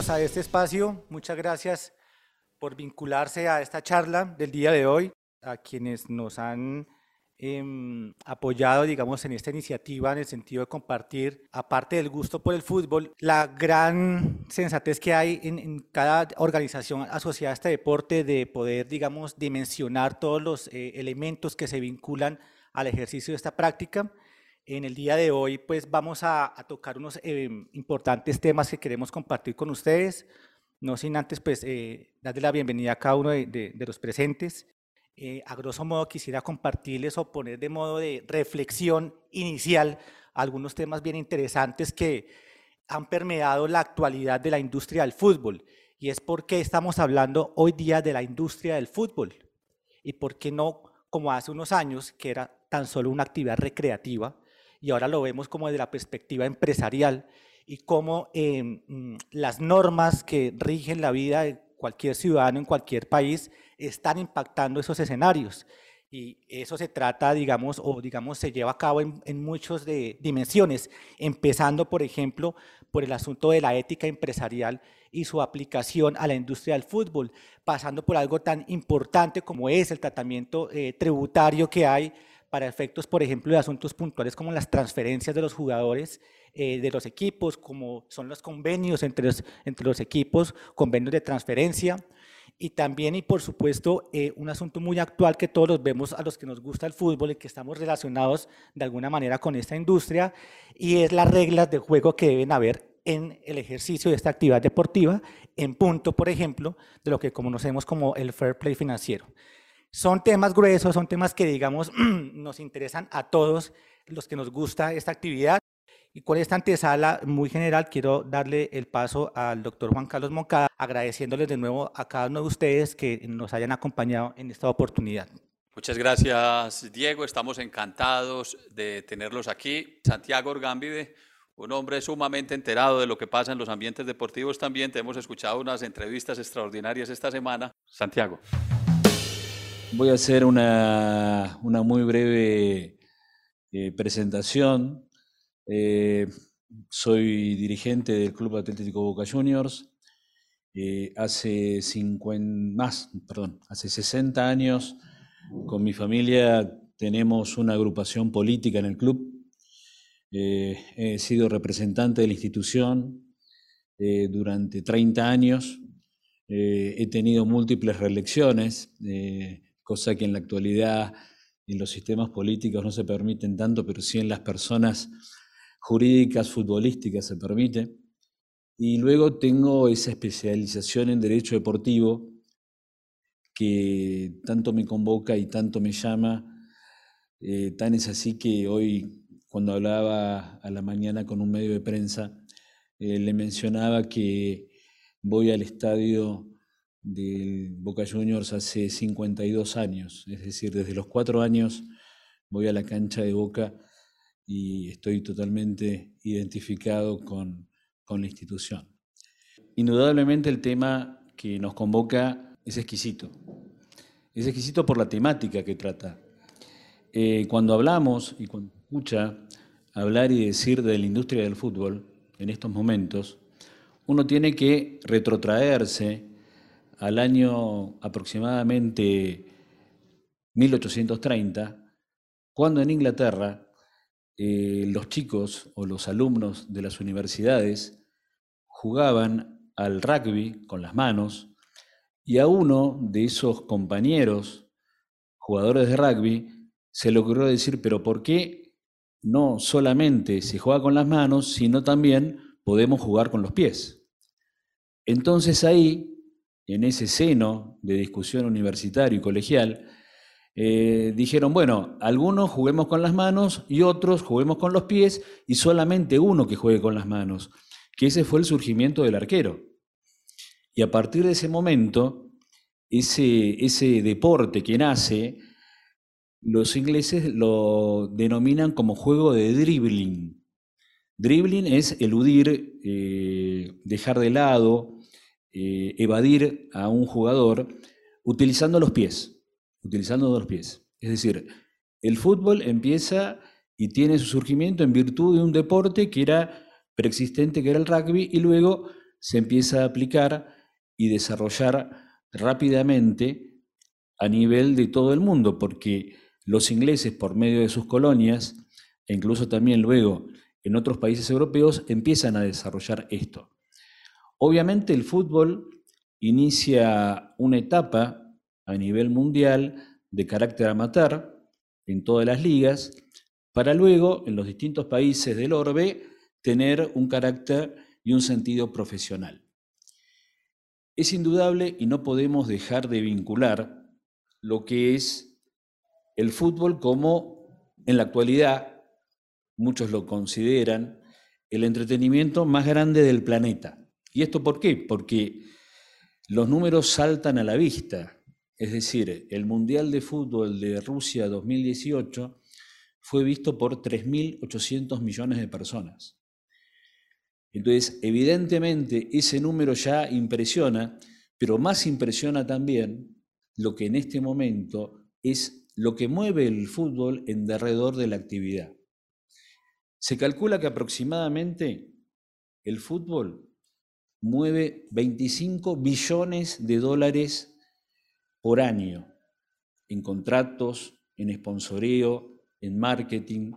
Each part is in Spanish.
bienvenidos a este espacio. Muchas gracias por vincularse a esta charla del día de hoy, a quienes nos han em, apoyado, digamos, en esta iniciativa en el sentido de compartir, aparte del gusto por el fútbol, la gran sensatez que hay en, cada organización asociada a este deporte de poder, digamos, dimensionar todos los eh, elementos que se vinculan al ejercicio de esta práctica. En el día de hoy, pues vamos a, tocar unos em, importantes temas que queremos compartir con ustedes. No sin antes, pues, eh, darle la bienvenida a cada uno de, los presentes. Eh, a grosso modo, quisiera compartirles o poner de modo de reflexión inicial algunos temas bien interesantes que han permeado la actualidad de la industria del fútbol. Y es por qué estamos hablando hoy día de la industria del fútbol. Y por qué no, como hace unos años, que era tan solo una actividad recreativa, y ahora lo vemos como desde la perspectiva empresarial y cómo mm, las normas que rigen la vida de cualquier ciudadano en cualquier país están impactando esos escenarios. Y eso se trata, digamos, o digamos, se lleva a cabo en, en muchas dimensiones, empezando, por ejemplo, por el asunto de la ética empresarial y su aplicación a la industria del fútbol, pasando por algo tan importante como es el tratamiento eh, tributario que hay para efectos, por ejemplo, de asuntos puntuales como las transferencias de los jugadores eh, de los equipos, como son los convenios entre los, entre los equipos, convenios de transferencia, y también, y por supuesto, eh, un asunto muy actual que todos los vemos a los que nos gusta el fútbol y que estamos relacionados de alguna manera con esta industria, y es las reglas de juego que deben haber en el ejercicio de esta actividad deportiva, en punto, por ejemplo, de lo que conocemos como el fair play financiero. Son temas gruesos, son temas que, digamos, nos interesan a todos los que nos gusta esta actividad. Y con esta antesala muy general, quiero darle el paso al doctor Juan Carlos Moncada, agradeciéndoles de nuevo a cada uno de ustedes que nos hayan acompañado en esta oportunidad. Muchas gracias, Diego. Estamos encantados de tenerlos aquí. Santiago Orgambide, un hombre sumamente enterado de lo que pasa en los ambientes deportivos también. Te hemos escuchado unas entrevistas extraordinarias esta semana. Santiago. Voy a hacer una, muy breve eh, presentación. Eh, soy dirigente del Club Atlético Boca Juniors. Eh, hace, 50, más, perdón, hace 60 años con mi familia tenemos una agrupación política en el club. he sido representante de la institución durante 30 años. he tenido múltiples reelecciones cosa que en la actualidad en los sistemas políticos no se permiten tanto, pero sí en las personas jurídicas, futbolísticas se permite. Y luego tengo esa especialización en derecho deportivo que tanto me convoca y tanto me llama. Eh, tan es así que hoy, cuando hablaba a la mañana con un medio de prensa, eh, le mencionaba que voy al estadio del Boca Juniors hace 52 años, es decir, desde los cuatro años voy a la cancha de Boca y estoy totalmente identificado con, la institución. Indudablemente el tema que nos convoca es exquisito. Es exquisito por la temática que trata. Eh, cuando hablamos y cuando escucha hablar y decir de la industria del fútbol en estos momentos, uno tiene que retrotraerse al año aproximadamente 1830, cuando en Inglaterra eh, los chicos o los alumnos de las universidades jugaban al rugby con las manos y a uno de esos compañeros jugadores de rugby se le ocurrió decir, pero ¿por qué no solamente se juega con las manos, sino también podemos jugar con los pies? Entonces ahí en ese seno de discusión universitario y colegial, eh, dijeron, bueno, algunos juguemos con las manos y otros juguemos con los pies y solamente uno que juegue con las manos, que ese fue el surgimiento del arquero. Y a partir de ese momento, ese, ese deporte que nace, los ingleses lo denominan como juego de dribbling. Dribbling es eludir, eh, dejar de lado, eh, evadir a un jugador utilizando los pies, utilizando los pies. Es decir, el fútbol empieza y tiene su surgimiento en virtud de un deporte que era preexistente, que era el rugby, y luego se empieza a aplicar y desarrollar rápidamente a nivel de todo el mundo, porque los ingleses, por medio de sus colonias, e incluso también luego en otros países europeos, empiezan a desarrollar esto. Obviamente el fútbol inicia una etapa a nivel mundial de carácter amateur en todas las ligas, para luego, en los distintos países del orbe, tener un carácter y un sentido profesional. Es indudable y no podemos dejar de vincular lo que es el fútbol como, en la actualidad, muchos lo consideran, el entretenimiento más grande del planeta. ¿Y esto por qué? Porque los números saltan a la vista. Es decir, el Mundial de Fútbol de Rusia 2018 fue visto por 3.800 millones de personas. Entonces, evidentemente, ese número ya impresiona, pero más impresiona también lo que en este momento es lo que mueve el fútbol en derredor de la actividad. Se calcula que aproximadamente el fútbol mueve 25 billones de dólares por año en contratos, en sponsoreo, en marketing.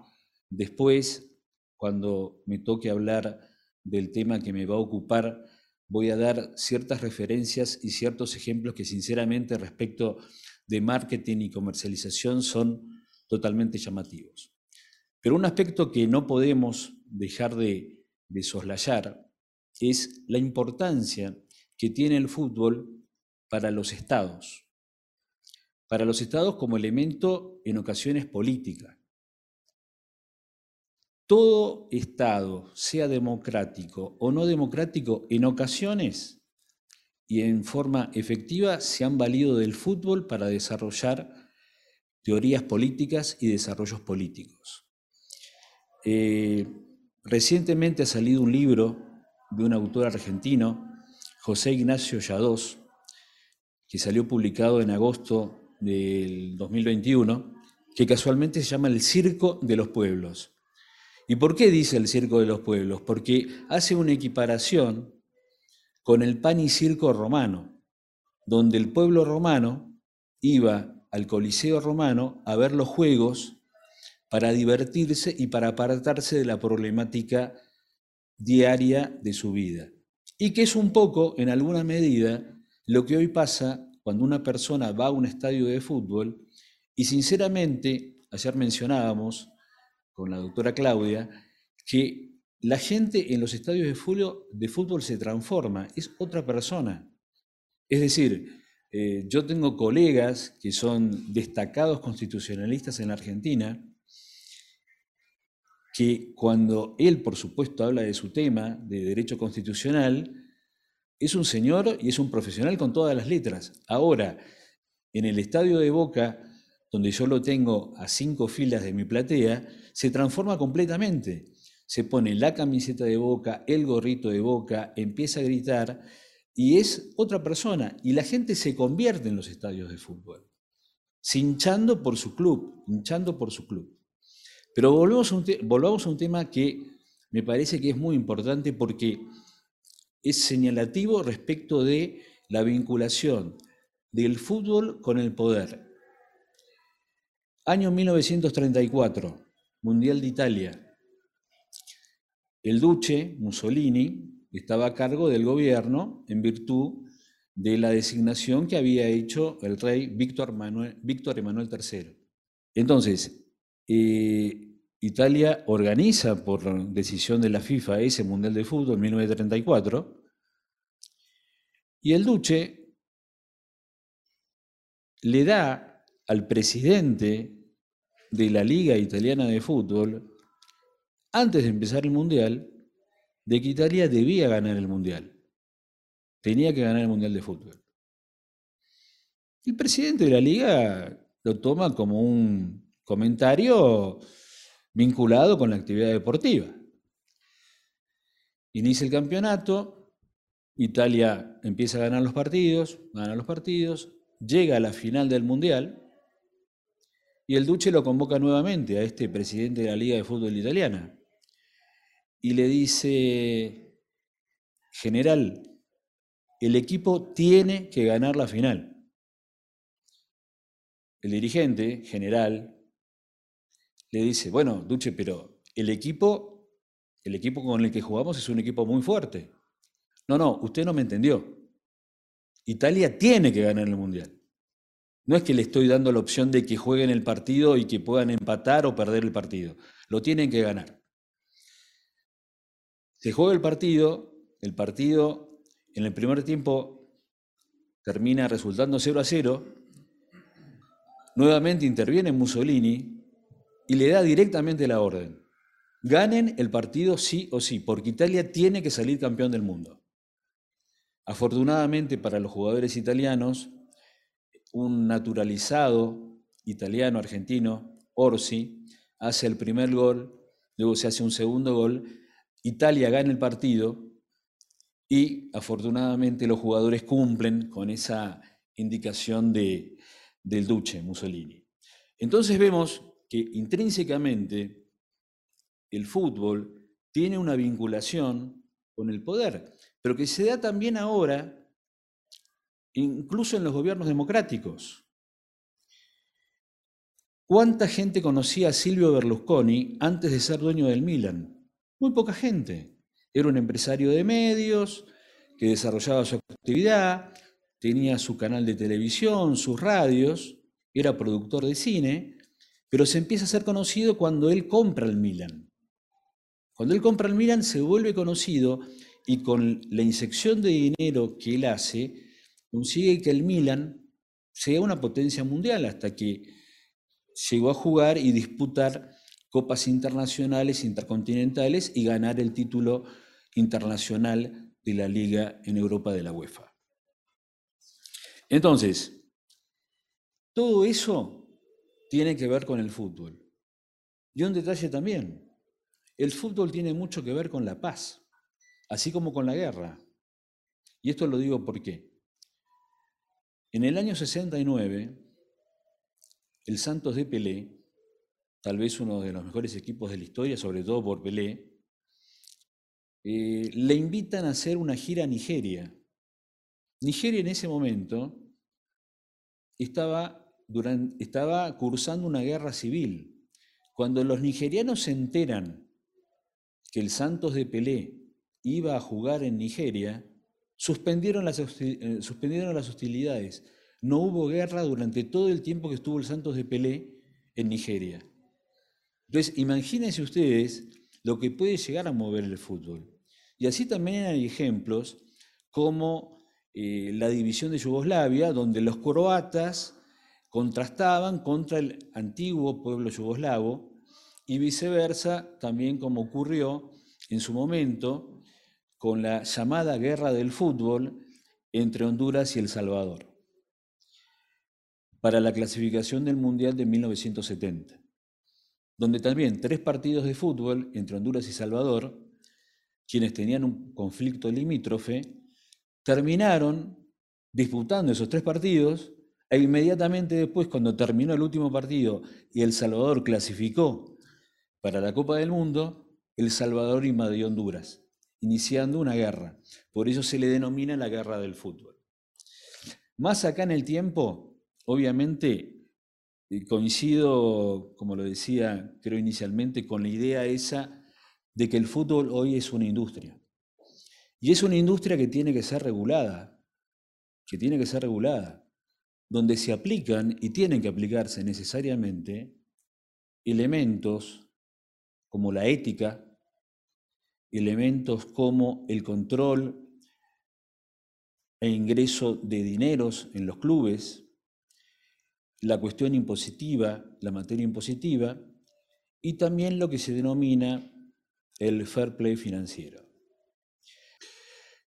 Después, cuando me toque hablar del tema que me va a ocupar, voy a dar ciertas referencias y ciertos ejemplos que sinceramente respecto de marketing y comercialización son totalmente llamativos. Pero un aspecto que no podemos dejar de, de soslayar es la importancia que tiene el fútbol para los estados. Para los estados como elemento en ocasiones política. Todo estado, sea democrático o no democrático, en ocasiones y en forma efectiva se han valido del fútbol para desarrollar teorías políticas y desarrollos políticos. Eh, recientemente ha salido un libro de un autor argentino, José Ignacio Yadós, que salió publicado en agosto del 2021, que casualmente se llama El Circo de los Pueblos. ¿Y por qué dice el Circo de los Pueblos? Porque hace una equiparación con el pan y circo romano, donde el pueblo romano iba al Coliseo romano a ver los juegos para divertirse y para apartarse de la problemática diaria de su vida. Y que es un poco, en alguna medida, lo que hoy pasa cuando una persona va a un estadio de fútbol y sinceramente, ayer mencionábamos con la doctora Claudia, que la gente en los estadios de fútbol, se transforma, es otra persona. Es decir, eh, yo tengo colegas que son destacados constitucionalistas en la Argentina, que cuando él, por supuesto, habla de su tema de derecho constitucional, es un señor y es un profesional con todas las letras. Ahora, en el estadio de Boca, donde yo lo tengo a cinco filas de mi platea, se transforma completamente. Se pone la camiseta de Boca, el gorrito de Boca, empieza a gritar y es otra persona. Y la gente se convierte en los estadios de fútbol, hinchando por su club, hinchando por su club. Pero volvamos a, un tema que me parece que es muy importante porque es señalativo respecto de la vinculación del fútbol con el poder. Año 1934, Mundial de Italia. El duce Mussolini estaba a cargo del gobierno en virtud de la designación que había hecho el rey Víctor, Manuel, Víctor Emanuel III. Entonces, eh, Italia organiza por decisión de la FIFA ese Mundial de Fútbol en 1934 y el Duce le da al presidente de la Liga Italiana de Fútbol, antes de empezar el Mundial, de que Italia debía ganar el Mundial. Tenía que ganar el Mundial de Fútbol. El presidente de la Liga lo toma como un comentario vinculado con la actividad deportiva. Inicia el campeonato, Italia empieza a ganar los partidos, gana los partidos, llega a la final del Mundial y el Duce lo convoca nuevamente a este presidente de la Liga de Fútbol Italiana y le dice, general, el equipo tiene que ganar la final. El dirigente general le dice, bueno, Duche, pero el equipo, el equipo con el que jugamos es un equipo muy fuerte. No, no, usted no me entendió. Italia tiene que ganar el Mundial. No es que le estoy dando la opción de que jueguen el partido y que puedan empatar o perder el partido. Lo tienen que ganar. Se juega el partido, el partido en el primer tiempo termina resultando 0 a 0. Nuevamente interviene Mussolini y le da directamente la orden. Ganen el partido sí o sí, porque Italia tiene que salir campeón del mundo. Afortunadamente para los jugadores italianos, un naturalizado italiano, argentino, Orsi, hace el primer gol, luego se hace un segundo gol, Italia gana el partido y afortunadamente los jugadores cumplen con esa indicación de, del Duce, Mussolini. Entonces vemos que intrínsecamente el fútbol tiene una vinculación con el poder, pero que se da también ahora incluso en los gobiernos democráticos. ¿Cuánta gente conocía a Silvio Berlusconi antes de ser dueño del Milan? Muy poca gente. Era un empresario de medios que desarrollaba su actividad, tenía su canal de televisión, sus radios, era productor de cine, pero se empieza a ser conocido cuando él compra el Milan. Cuando él compra el Milan se vuelve conocido y con la inyección de dinero que él hace, consigue que el Milan sea una potencia mundial hasta que llegó a jugar y disputar copas internacionales, intercontinentales y ganar el título internacional de la liga en Europa de la UEFA. Entonces, todo eso tiene que ver con el fútbol. Y un detalle también, el fútbol tiene mucho que ver con la paz, así como con la guerra. Y esto lo digo por qué. En el año 69, el Santos de Pelé, tal vez uno de los mejores equipos de la historia, sobre todo por Pelé, eh, le invitan a hacer una gira a Nigeria. Nigeria en ese momento estaba, estaba cursando una guerra civil. Cuando los nigerianos se enteran que el Santos de Pelé iba a jugar en Nigeria, Suspendieron las, eh, suspendieron las hostilidades. No hubo guerra durante todo el tiempo que estuvo el Santos de Pelé en Nigeria. Entonces, imagínense ustedes lo que puede llegar a mover el fútbol. Y así también hay ejemplos como eh, la división de Yugoslavia, donde los croatas contrastaban contra el antiguo pueblo yugoslavo y viceversa, también como ocurrió en su momento con la llamada guerra del fútbol entre Honduras y El Salvador para la clasificación del Mundial de 1970, donde también tres partidos de fútbol entre Honduras y Salvador, quienes tenían un conflicto limítrofe, terminaron disputando esos tres partidos e inmediatamente después, cuando terminó el último partido y El Salvador clasificó para la Copa del Mundo, El Salvador invadió Honduras iniciando una guerra. Por eso se le denomina la guerra del fútbol. Más acá en el tiempo, obviamente, eh, coincido, como lo decía, creo inicialmente, con la idea esa de que el fútbol hoy es una industria. Y es una industria que tiene que ser regulada, que tiene que ser regulada, donde se aplican y tienen que aplicarse necesariamente elementos como la ética, elementos como el control e ingreso de dineros en los clubes, la cuestión impositiva, la materia impositiva, y también lo que se denomina el fair play financiero.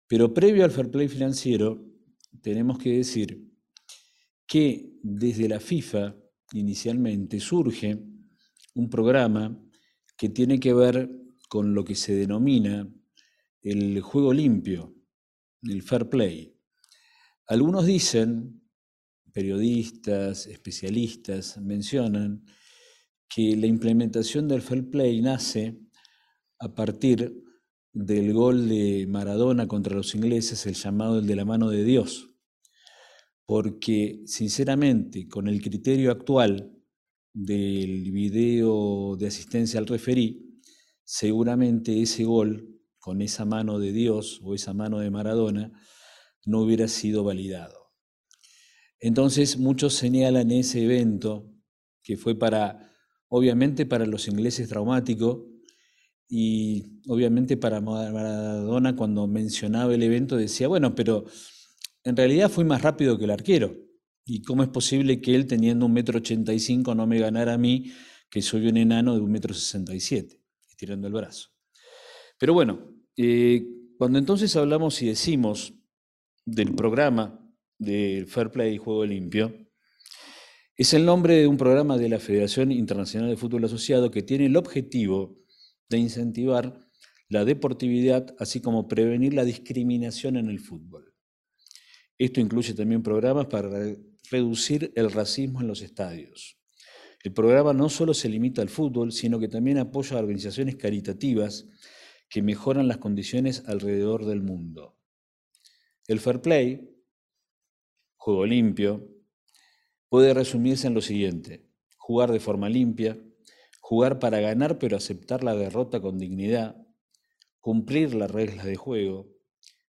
Pero previo al fair play financiero, tenemos que decir que desde la FIFA inicialmente surge un programa que tiene que ver con lo que se denomina el juego limpio, el fair play. Algunos dicen, periodistas, especialistas, mencionan que la implementación del fair play nace a partir del gol de Maradona contra los ingleses, el llamado el de la mano de Dios. Porque, sinceramente, con el criterio actual del video de asistencia al referí, seguramente ese gol, con esa mano de Dios o esa mano de Maradona, no hubiera sido validado. Entonces, muchos señalan ese evento que fue para, obviamente, para los ingleses traumático, y obviamente para Maradona cuando mencionaba el evento decía, bueno, pero en realidad fui más rápido que el arquero. ¿Y cómo es posible que él teniendo un metro ochenta y cinco no me ganara a mí, que soy un enano de un metro sesenta y siete, estirando el brazo? Pero bueno, eh, cuando entonces hablamos y decimos del programa del Fair Play y Juego Limpio, es el nombre de un programa de la Federación Internacional de Fútbol Asociado que tiene el objetivo de incentivar la deportividad, así como prevenir la discriminación en el fútbol. Esto incluye también programas para reducir el racismo en los estadios. El programa no solo se limita al fútbol, sino que también apoya a organizaciones caritativas que mejoran las condiciones alrededor del mundo. El fair play, juego limpio, puede resumirse en lo siguiente. Jugar de forma limpia, jugar para ganar pero aceptar la derrota con dignidad, cumplir las reglas de juego,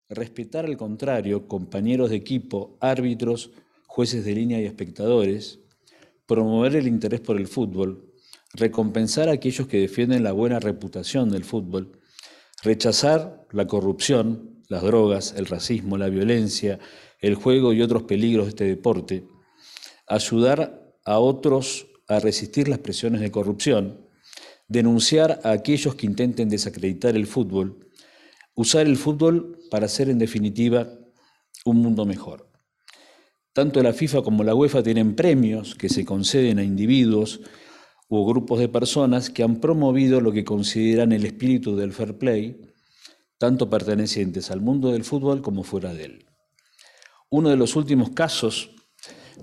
respetar al contrario, compañeros de equipo, árbitros, jueces de línea y espectadores, promover el interés por el fútbol, recompensar a aquellos que defienden la buena reputación del fútbol, rechazar la corrupción, las drogas, el racismo, la violencia, el juego y otros peligros de este deporte, ayudar a otros a resistir las presiones de corrupción, denunciar a aquellos que intenten desacreditar el fútbol, usar el fútbol para hacer en definitiva un mundo mejor. Tanto la FIFA como la UEFA tienen premios que se conceden a individuos o grupos de personas que han promovido lo que consideran el espíritu del fair play, tanto pertenecientes al mundo del fútbol como fuera de él. Uno de los últimos casos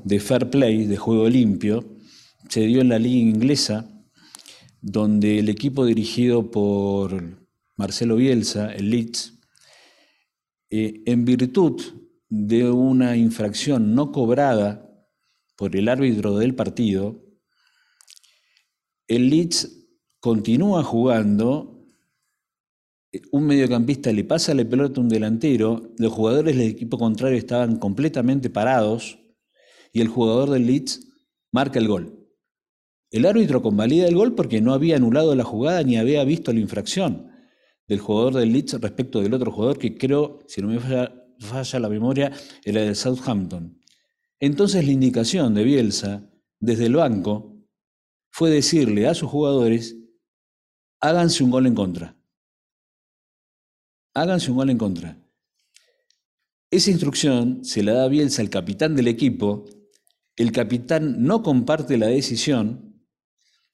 de fair play, de juego limpio, se dio en la liga inglesa, donde el equipo dirigido por Marcelo Bielsa, el Leeds, eh, en virtud de una infracción no cobrada por el árbitro del partido, el Leeds continúa jugando, un mediocampista le pasa la pelota a un delantero, los jugadores del equipo contrario estaban completamente parados y el jugador del Leeds marca el gol. El árbitro convalida el gol porque no había anulado la jugada ni había visto la infracción del jugador del Leeds respecto del otro jugador que creo, si no me falla, la memoria, era del Southampton. Entonces la indicación de Bielsa desde el banco fue decirle a sus jugadores, háganse un gol en contra. Háganse un gol en contra. Esa instrucción se la da Bielsa al capitán del equipo, el capitán no comparte la decisión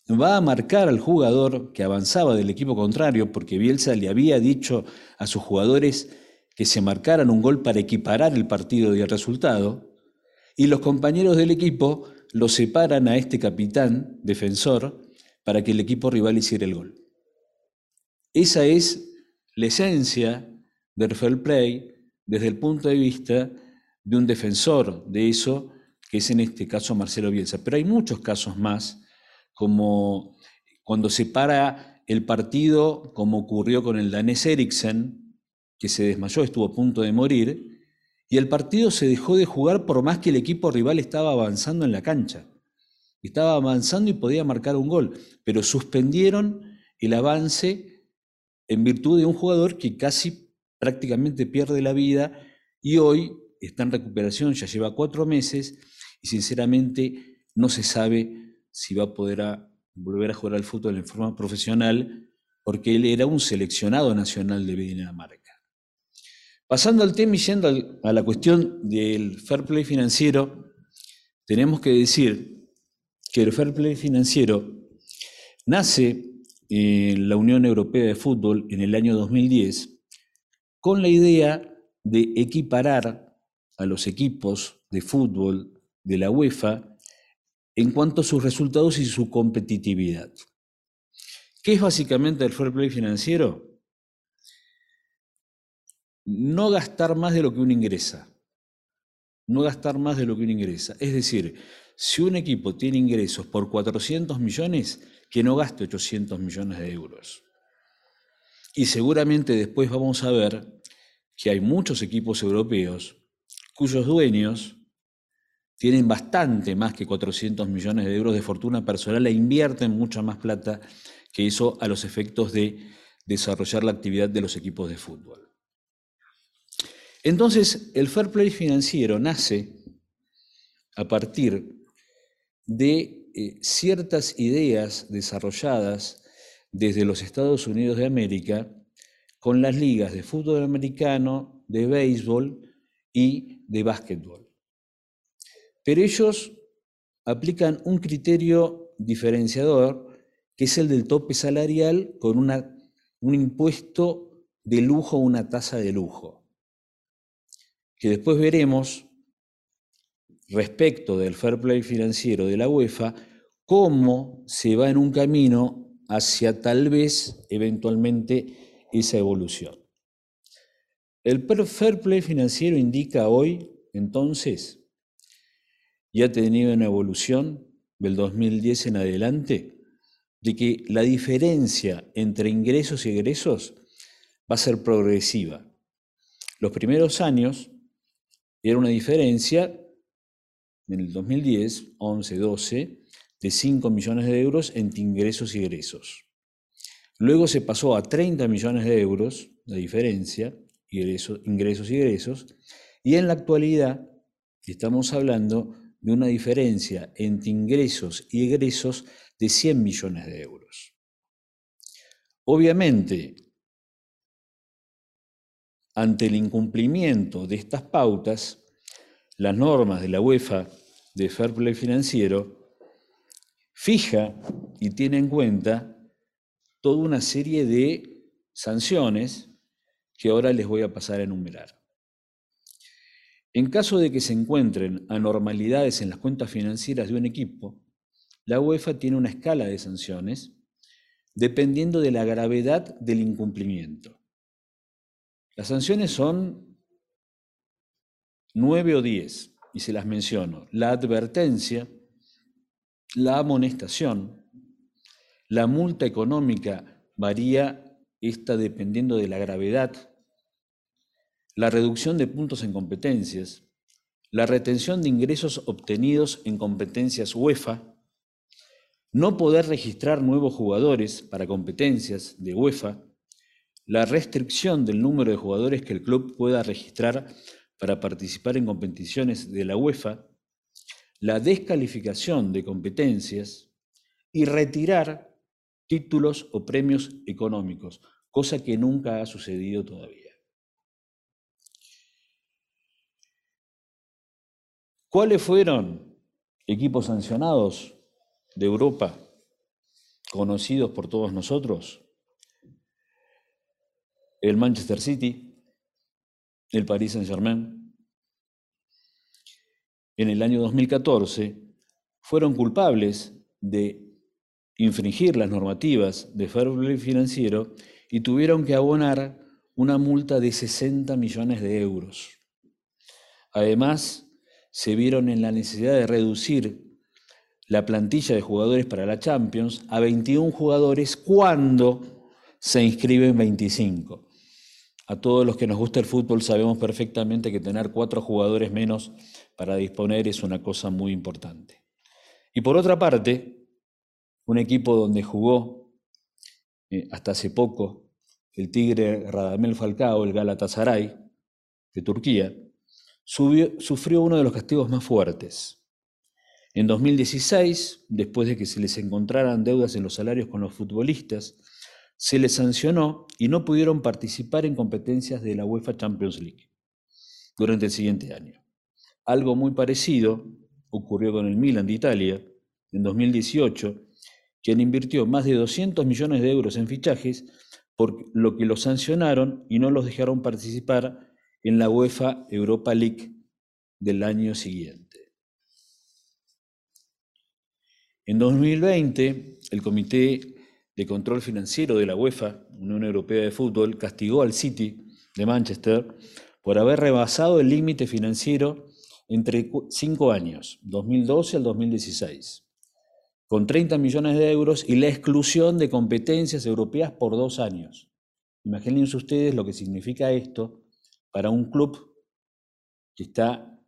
va a marcar al jugador que avanzaba del equipo contrario, porque Bielsa le había dicho a sus jugadores que se marcaran un gol para equiparar el partido y el resultado, y los compañeros del equipo lo separan a este capitán defensor para que el equipo rival hiciera el gol. Esa es la esencia del fair play desde el punto de vista de un defensor de eso, que es en este caso Marcelo Bielsa. Pero hay muchos casos más como cuando se para el partido, como ocurrió con el danés Eriksen, que se desmayó, estuvo a punto de morir, y el partido se dejó de jugar por más que el equipo rival estaba avanzando en la cancha. Estaba avanzando y podía marcar un gol, pero suspendieron el avance en virtud de un jugador que casi prácticamente pierde la vida y hoy está en recuperación, ya lleva cuatro meses y sinceramente no se sabe si va a poder volver a jugar al fútbol en forma profesional, porque él era un seleccionado nacional de Dinamarca. Pasando al tema y yendo a la cuestión del fair play financiero, tenemos que decir que el fair play financiero nace en la Unión Europea de Fútbol en el año 2010 con la idea de equiparar a los equipos de fútbol de la UEFA en cuanto a sus resultados y su competitividad. ¿Qué es básicamente el fair play financiero? no gastar más de lo que uno ingresa. No gastar más de lo que uno ingresa. Es decir, si un equipo tiene ingresos por 400 millones, que no gaste 800 millones de euros. Y seguramente después vamos a ver que hay muchos equipos europeos cuyos dueños tienen bastante más que 400 millones de euros de fortuna personal e invierten mucha más plata que eso a los efectos de desarrollar la actividad de los equipos de fútbol. Entonces, el fair play financiero nace a partir de eh, ciertas ideas desarrolladas desde los Estados Unidos de América con las ligas de fútbol americano, de béisbol y de básquetbol. Pero ellos aplican un criterio diferenciador que es el del tope salarial con una, un impuesto de lujo, una tasa de lujo, que después veremos respecto del fair play financiero de la UEFA, cómo se va en un camino hacia tal vez eventualmente esa evolución. El fair play financiero indica hoy, entonces, ya ha tenido una evolución del 2010 en adelante, de que la diferencia entre ingresos y egresos va a ser progresiva. Los primeros años era una diferencia en el 2010, 11, 12, de 5 millones de euros entre ingresos y egresos. Luego se pasó a 30 millones de euros, la diferencia, ingresos y egresos, y en la actualidad estamos hablando de una diferencia entre ingresos y egresos de 100 millones de euros. Obviamente, ante el incumplimiento de estas pautas, las normas de la UEFA de Fair Play Financiero fija y tiene en cuenta toda una serie de sanciones que ahora les voy a pasar a enumerar. En caso de que se encuentren anormalidades en las cuentas financieras de un equipo, la UEFA tiene una escala de sanciones dependiendo de la gravedad del incumplimiento. Las sanciones son nueve o diez, y se las menciono. La advertencia, la amonestación, la multa económica varía esta dependiendo de la gravedad, la reducción de puntos en competencias, la retención de ingresos obtenidos en competencias UEFA, no poder registrar nuevos jugadores para competencias de UEFA, la restricción del número de jugadores que el club pueda registrar para participar en competiciones de la UEFA, la descalificación de competencias y retirar títulos o premios económicos, cosa que nunca ha sucedido todavía. ¿Cuáles fueron equipos sancionados de Europa conocidos por todos nosotros? El Manchester City, el Paris Saint-Germain, en el año 2014 fueron culpables de infringir las normativas de fair play financiero y tuvieron que abonar una multa de 60 millones de euros. Además, se vieron en la necesidad de reducir la plantilla de jugadores para la Champions a 21 jugadores cuando se inscriben 25. A todos los que nos gusta el fútbol sabemos perfectamente que tener cuatro jugadores menos para disponer es una cosa muy importante. Y por otra parte, un equipo donde jugó eh, hasta hace poco el Tigre Radamel Falcao, el Galatasaray de Turquía, sufrió uno de los castigos más fuertes. En 2016, después de que se les encontraran deudas en los salarios con los futbolistas, se les sancionó y no pudieron participar en competencias de la UEFA Champions League durante el siguiente año. Algo muy parecido ocurrió con el Milan de Italia en 2018, quien invirtió más de 200 millones de euros en fichajes, por lo que los sancionaron y no los dejaron participar en la UEFA Europa League del año siguiente. En 2020, el Comité de Control Financiero de la UEFA, Unión Europea de Fútbol, castigó al City de Manchester por haber rebasado el límite financiero entre cinco años, 2012 al 2016, con 30 millones de euros y la exclusión de competencias europeas por dos años. Imagínense ustedes lo que significa esto para un club que está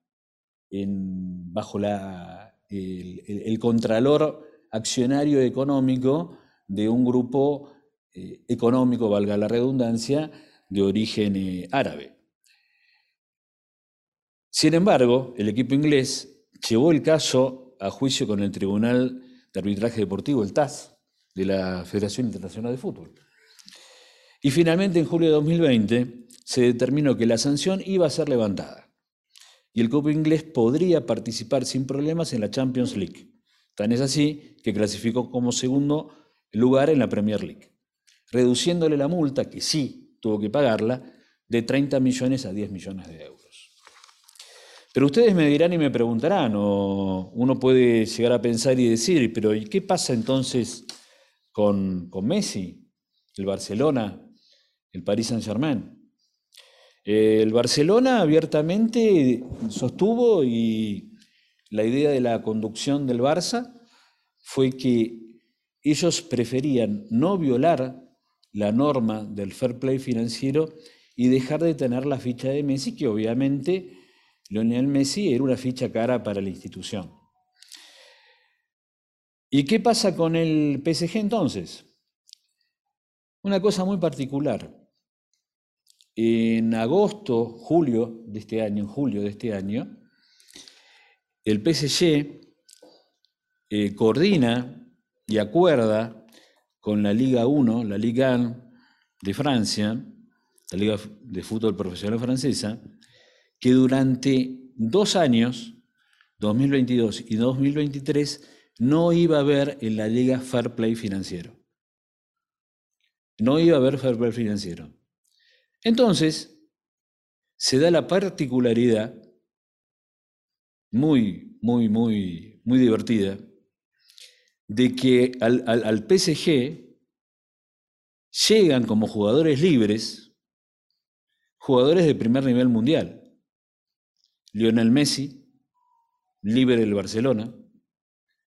bajo el, contralor accionario económico de un grupo eh, económico, valga la redundancia, de origen eh, árabe. Sin embargo, el equipo inglés llevó el caso a juicio con el Tribunal de Arbitraje Deportivo, el TAS, de la Federación Internacional de Fútbol. Y finalmente, en julio de 2020, se determinó que la sanción iba a ser levantada y el club inglés podría participar sin problemas en la Champions League. Tan es así que clasificó como segundo lugar en la Premier League, reduciéndole la multa, que sí tuvo que pagarla, de 30 millones a 10 millones de euros. Pero ustedes me dirán y me preguntarán, uno puede llegar a pensar y decir, pero ¿y qué pasa entonces con, con Messi, el Barcelona, el Paris Saint-Germain? El Barcelona abiertamente sostuvo y la idea de la conducción del Barça fue que ellos preferían no violar la norma del fair play financiero y dejar de tener la ficha de Messi, que obviamente Lionel Messi era una ficha cara para la institución. ¿Y qué pasa con el PSG entonces? Una cosa muy particular. En agosto, julio de este año, en julio de este año, el PSG eh, coordina y acuerda con la Liga 1, la Liga 1 de Francia, la Liga de Fútbol Profesional Francesa, que durante dos años, 2022 y 2023, no iba a haber en la Liga Fair Play financiero. No iba a haber Fair Play financiero. Entonces, se da la particularidad muy, muy, muy, muy divertida de que al, al, PSG llegan como jugadores libres, jugadores de primer nivel mundial. Lionel Messi, libre del Barcelona,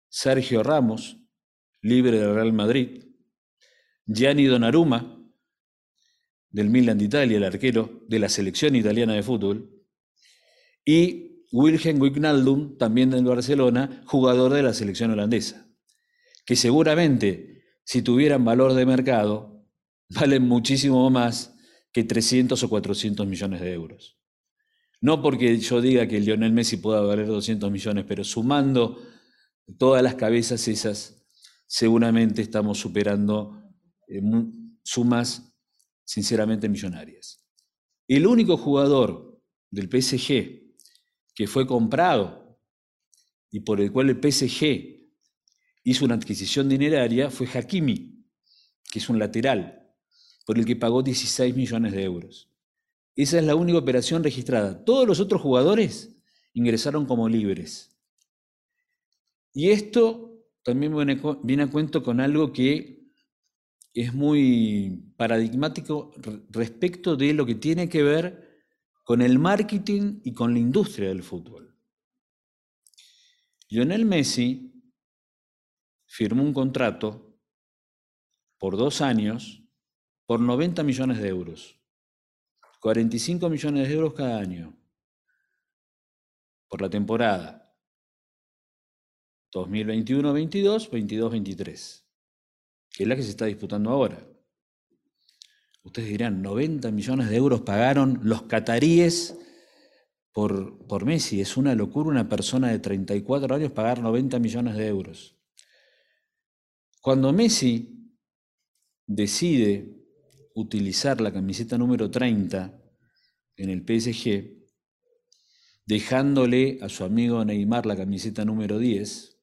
Sergio Ramos, libre del Real Madrid, Gianni Donnarumma, del Milan de Italia, el arquero de la selección italiana de fútbol, y Wilhelm Wijnaldum, también del Barcelona, jugador de la selección holandesa, que seguramente, si tuvieran valor de mercado, valen muchísimo más que 300 o 400 millones de euros. No porque yo diga que Lionel Messi pueda valer 200 millones, pero sumando todas las cabezas esas, seguramente estamos superando eh, sumas sinceramente millonarias. El único jugador del PSG que fue comprado y por el cual el PSG hizo una adquisición dineraria fue Hakimi, que es un lateral, por el que pagó 16 millones de euros. Esa es la única operación registrada. Todos los otros jugadores ingresaron como libres. Y esto también viene a cuento con algo que es muy paradigmático respecto de lo que tiene que ver con el marketing y con la industria del fútbol. Lionel Messi firmó un contrato por dos años por 90 millones de euros, 45 millones de euros cada año por la temporada 2021-22, 22-23 que es la que se está disputando ahora. Ustedes dirán, 90 millones de euros pagaron los cataríes por, por Messi. Es una locura una persona de 34 años pagar 90 millones de euros. Cuando Messi decide utilizar la camiseta número 30 en el PSG, dejándole a su amigo Neymar la camiseta número 10,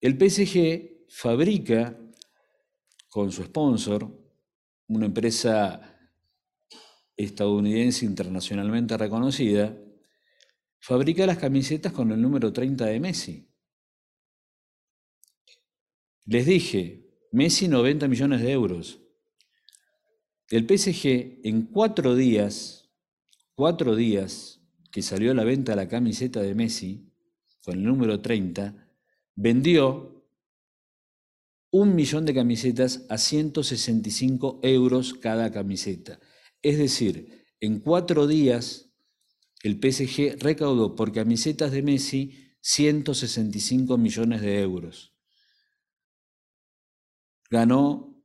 El PSG fabrica con su sponsor, una empresa estadounidense internacionalmente reconocida, fabrica las camisetas con el número 30 de Messi. Les dije, Messi 90 millones de euros. el PSG en cuatro días, cuatro días que salió a la venta la camiseta de Messi, con el número 30, vendió un millón de camisetas a 165 euros cada camiseta. Es decir, en cuatro días el PSG recaudó por camisetas de Messi 165 millones de euros. Ganó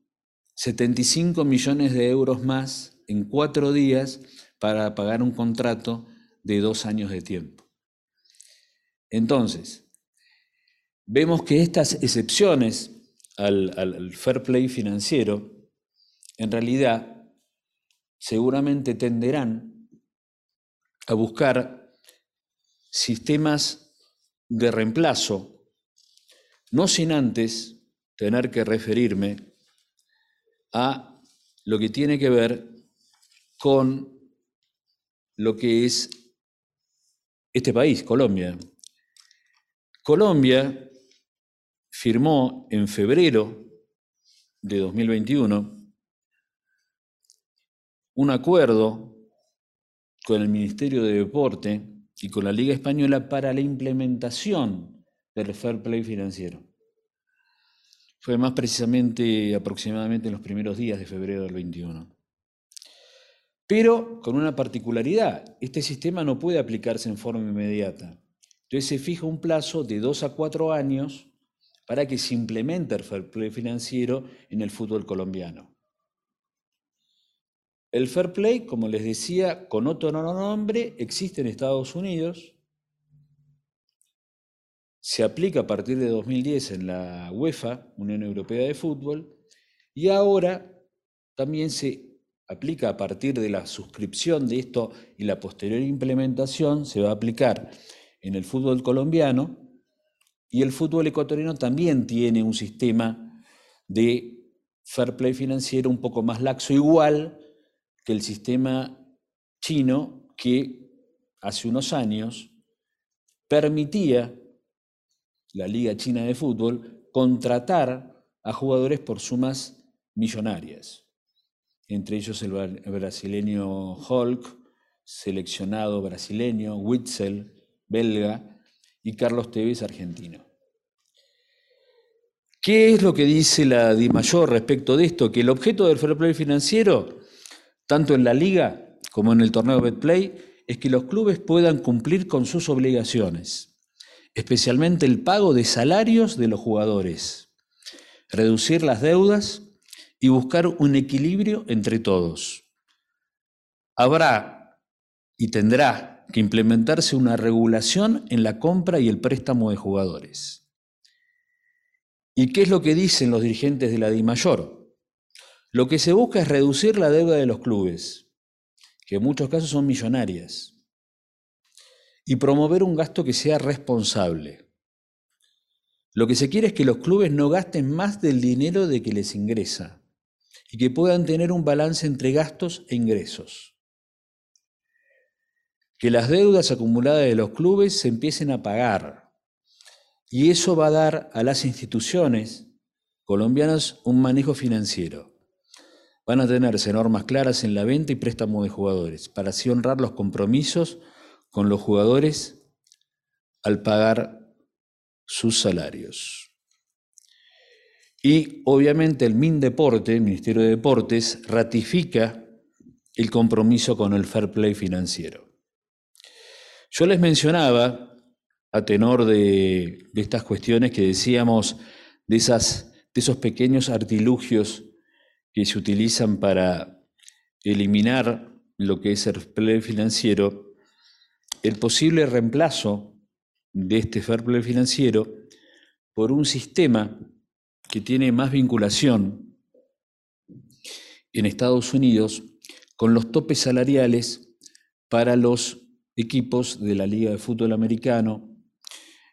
75 millones de euros más en cuatro días para pagar un contrato de dos años de tiempo. Entonces, vemos que estas excepciones al, fair play financiero, en realidad seguramente tenderán a buscar sistemas de reemplazo, no sin antes tener que referirme a lo que tiene que ver con lo que es este país, Colombia. Colombia firmó en febrero de 2021 un acuerdo con el Ministerio de Deporte y con la Liga Española para la implementación del fair play financiero. Fue más precisamente aproximadamente en los primeros días de febrero del 21. Pero con una particularidad, este sistema no puede aplicarse en forma inmediata. Entonces se fija un plazo de dos a cuatro años para que se implemente el fair play financiero en el fútbol colombiano. El fair play, como les decía, con otro nombre, existe en Estados Unidos, se aplica a partir de 2010 en la UEFA, Unión Europea de Fútbol, y ahora también se aplica a partir de la suscripción de esto y la posterior implementación, se va a aplicar en el fútbol colombiano, y el fútbol ecuatoriano también tiene un sistema de fair play financiero un poco más laxo, igual que el sistema chino que hace unos años permitía la Liga China de Fútbol, contratar a jugadores por sumas millonarias. Entre ellos el brasileño Hulk, seleccionado brasileño, Witzel, belga, y Carlos Tevez, argentino. ¿Qué es lo que dice la DIMAYOR respecto de esto? Que el objeto del fair play financiero, tanto en la liga como en el torneo Betplay, es que los clubes puedan cumplir con sus obligaciones especialmente el pago de salarios de los jugadores, reducir las deudas y buscar un equilibrio entre todos. Habrá y tendrá que implementarse una regulación en la compra y el préstamo de jugadores. ¿Y qué es lo que dicen los dirigentes de la DIMAYOR? Lo que se busca es reducir la deuda de los clubes, que en muchos casos son millonarias y promover un gasto que sea responsable. Lo que se quiere es que los clubes no gasten más del dinero de que les ingresa y que puedan tener un balance entre gastos e ingresos. Que las deudas acumuladas de los clubes se empiecen a pagar y eso va a dar a las instituciones colombianas un manejo financiero. Van a tenerse normas claras en la venta y préstamo de jugadores para así honrar los compromisos con los jugadores al pagar sus salarios. Y obviamente el MINDEPORTE, el Ministerio de Deportes, ratifica el compromiso con el fair play financiero. Yo les mencionaba, a tenor de, estas cuestiones que decíamos, de, esas, de esos pequeños artilugios que se utilizan para eliminar lo que es el fair financiero, el posible reemplazo de este fair play financiero por un sistema que tiene más vinculación en Estados Unidos con los topes salariales para los equipos de la Liga de Fútbol Americano,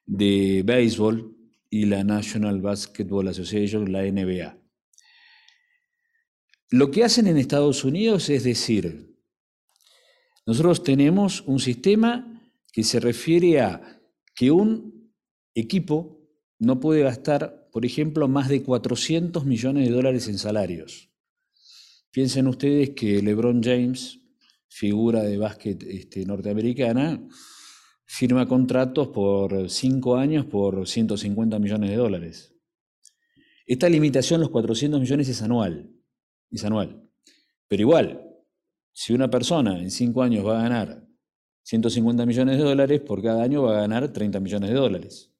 de béisbol y la National Basketball Association, la NBA. Lo que hacen en Estados Unidos es decir, nosotros tenemos un sistema que se refiere a que un equipo no puede gastar, por ejemplo, más de 400 millones de dólares en salarios. piensen ustedes que LeBron James, figura de básquet este, norteamericana, firma contratos por cinco años por 150 millones de dólares. Esta limitación, los 400 millones, es anual. Es anual. Pero igual, si una persona en cinco años va a ganar 150 millones de dólares, por cada año va a ganar 30 millones de dólares.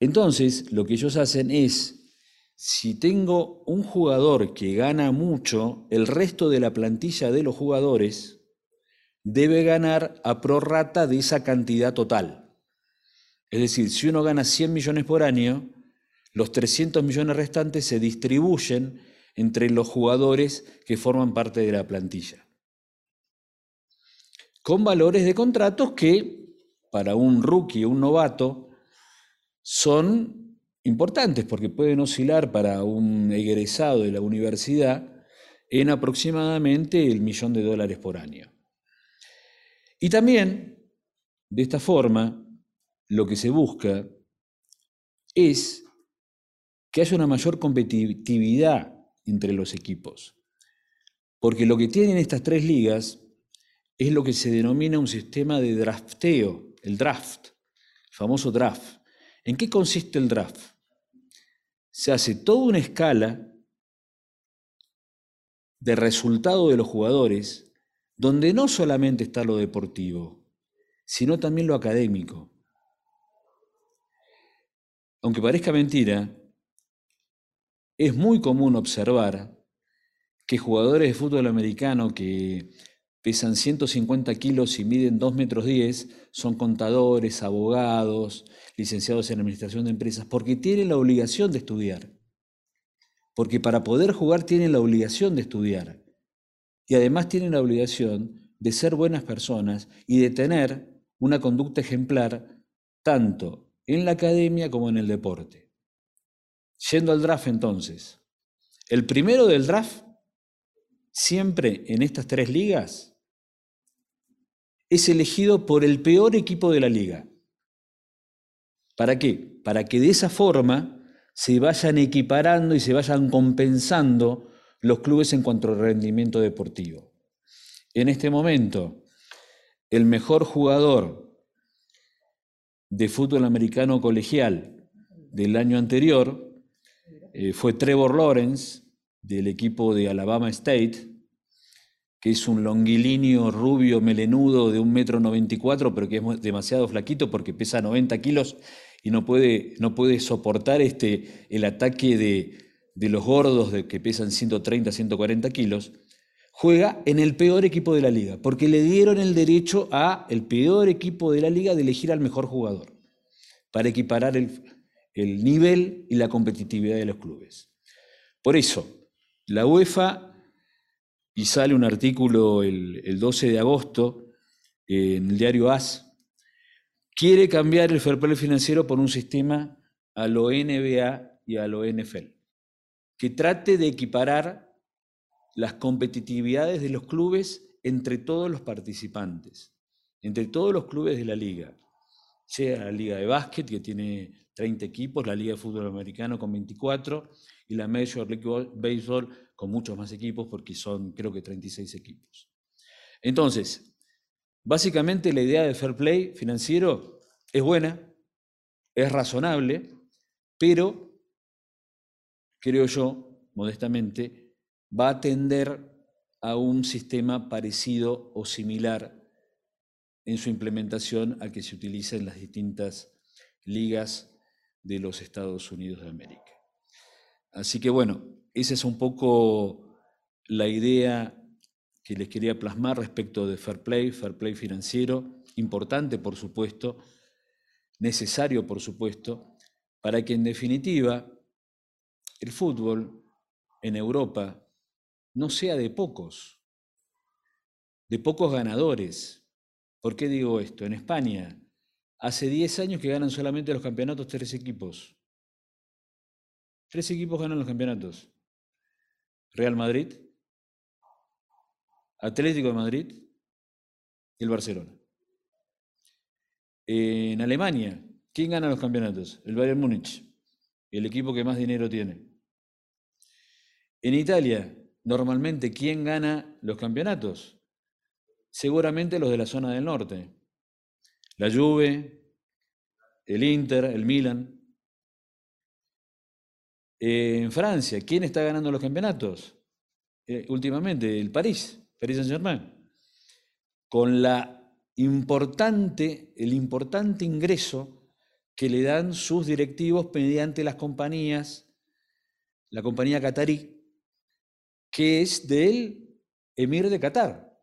Entonces, lo que ellos hacen es, si tengo un jugador que gana mucho, el resto de la plantilla de los jugadores debe ganar a prorata de esa cantidad total. Es decir, si uno gana 100 millones por año, los 300 millones restantes se distribuyen entre los jugadores que forman parte de la plantilla. Con valores de contratos que para un rookie un novato son importantes porque pueden oscilar para un egresado de la universidad en aproximadamente el millón de dólares por año. Y también, de esta forma, lo que se busca es que haya una mayor competitividad entre los equipos. Porque lo que tienen estas tres ligas es lo que se denomina un sistema de drafteo, el draft, el famoso draft. ¿En qué consiste el draft? Se hace toda una escala de resultado de los jugadores, donde no solamente está lo deportivo, sino también lo académico. Aunque parezca mentira, es muy común observar que jugadores de fútbol americano que pesan 150 kilos y miden 2 metros 10 son contadores, abogados, licenciados en administración de empresas, porque tienen la obligación de estudiar. Porque para poder jugar tienen la obligación de estudiar. Y además tienen la obligación de ser buenas personas y de tener una conducta ejemplar tanto en la academia como en el deporte. Yendo al draft entonces. El primero del draft, siempre en estas tres ligas, es elegido por el peor equipo de la liga. ¿Para qué? Para que de esa forma se vayan equiparando y se vayan compensando los clubes en cuanto al rendimiento deportivo. En este momento, el mejor jugador de fútbol americano colegial del año anterior eh, fue Trevor Lawrence, del equipo de Alabama State, que es un longuilinio rubio melenudo de un metro noventa pero que es demasiado flaquito porque pesa 90 kilos y no puede, no puede soportar este, el ataque de, de los gordos de, que pesan 130, 140 kilos, juega en el peor equipo de la liga, porque le dieron el derecho a el peor equipo de la liga de elegir al mejor jugador, para equiparar el, el nivel y la competitividad de los clubes. Por eso, la UEFA, y sale un artículo el, 12 de agosto en el diario AS, quiere cambiar el fair play financiero por un sistema a lo NBA y a lo NFL, que trate de equiparar las competitividades de los clubes entre todos los participantes, entre todos los clubes de la liga, sea la liga de básquet, que tiene 30 equipos, la Liga de Fútbol Americano con 24 y la Major League Baseball con muchos más equipos porque son creo que 36 equipos. Entonces, básicamente la idea del fair play financiero es buena, es razonable, pero creo yo, modestamente, va a tender a un sistema parecido o similar en su implementación al que se utiliza en las distintas ligas de los Estados Unidos de América. Así que bueno, esa es un poco la idea que les quería plasmar respecto de fair play, fair play financiero, importante por supuesto, necesario por supuesto, para que en definitiva el fútbol en Europa no sea de pocos, de pocos ganadores. ¿Por qué digo esto? En España Hace 10 años que ganan solamente los campeonatos tres equipos. Tres equipos ganan los campeonatos. Real Madrid, Atlético de Madrid y el Barcelona. En Alemania, ¿quién gana los campeonatos? El Bayern Múnich, el equipo que más dinero tiene. En Italia, normalmente, ¿quién gana los campeonatos? Seguramente los de la zona del norte. La Juve, el Inter, el Milan. En Francia, ¿quién está ganando los campeonatos? Eh, últimamente, el París, París Saint-Germain. Con la importante, el importante ingreso que le dan sus directivos mediante las compañías, la compañía qatarí, que es del emir de Qatar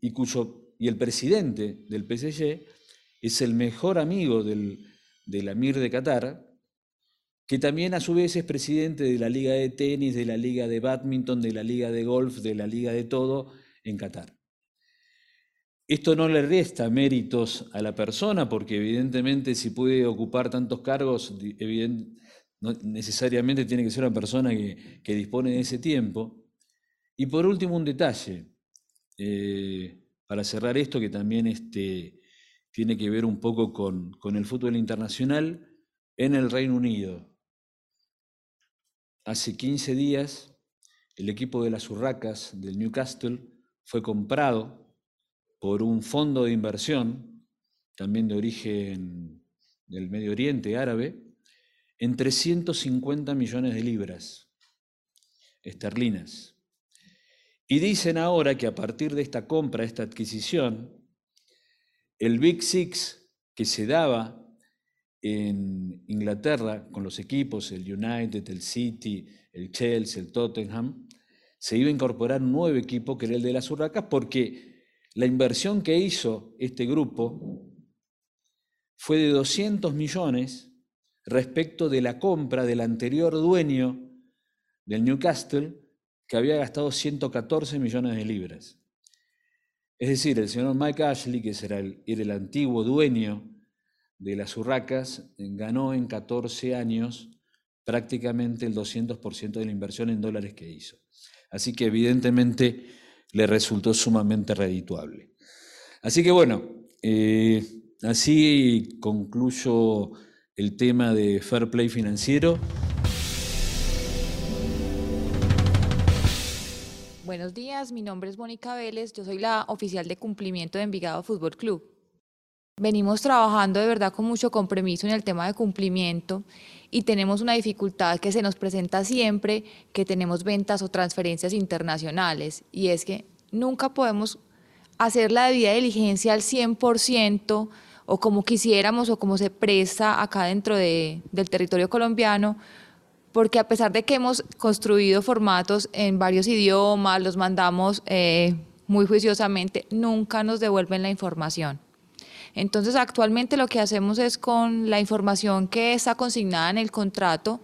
y, cuyo, y el presidente del PSG es el mejor amigo del, del emir de Qatar, que también a su vez es presidente de la liga de tenis, de la liga de badminton, de la liga de golf, de la liga de todo en Qatar. Esto no le resta méritos a la persona porque evidentemente si puede ocupar tantos cargos, no necesariamente tiene que ser una persona que, dispone de ese tiempo. Y por último, un detalle, eh, para cerrar esto que también este, tiene que ver un poco con, con el fútbol internacional en el Reino Unido. Hace 15 días, el equipo de las Urracas del Newcastle fue comprado por un fondo de inversión, también de origen del Medio Oriente árabe, en 350 millones de libras esterlinas. Y dicen ahora que a partir de esta compra, esta adquisición, el Big Six que se daba en Inglaterra con los equipos, el United, el City, el Chelsea, el Tottenham, se iba a incorporar un nuevo equipo que era el de las Urracas porque la inversión que hizo este grupo fue de 200 millones respecto de la compra del anterior dueño del Newcastle, que había gastado 114 millones de libras. Es decir, el señor Mike Ashley, que era el, era el antiguo dueño de las urracas, ganó en 14 años prácticamente el 200% de la inversión en dólares que hizo. Así que evidentemente le resultó sumamente redituable. Así que bueno, eh, así concluyo el tema de fair play financiero. Buenos días, mi nombre es Mónica Vélez, yo soy la oficial de cumplimiento de Envigado Fútbol Club. Venimos trabajando de verdad con mucho compromiso en el tema de cumplimiento y tenemos una dificultad que se nos presenta siempre que tenemos ventas o transferencias internacionales y es que nunca podemos hacer la debida diligencia al 100% o como quisiéramos o como se presta acá dentro del territorio colombiano, porque a pesar de que hemos construido formatos en varios idiomas, los mandamos eh, muy juiciosamente, nunca nos devuelven la información. Entonces, actualmente lo que hacemos es con la información que está consignada en el contrato,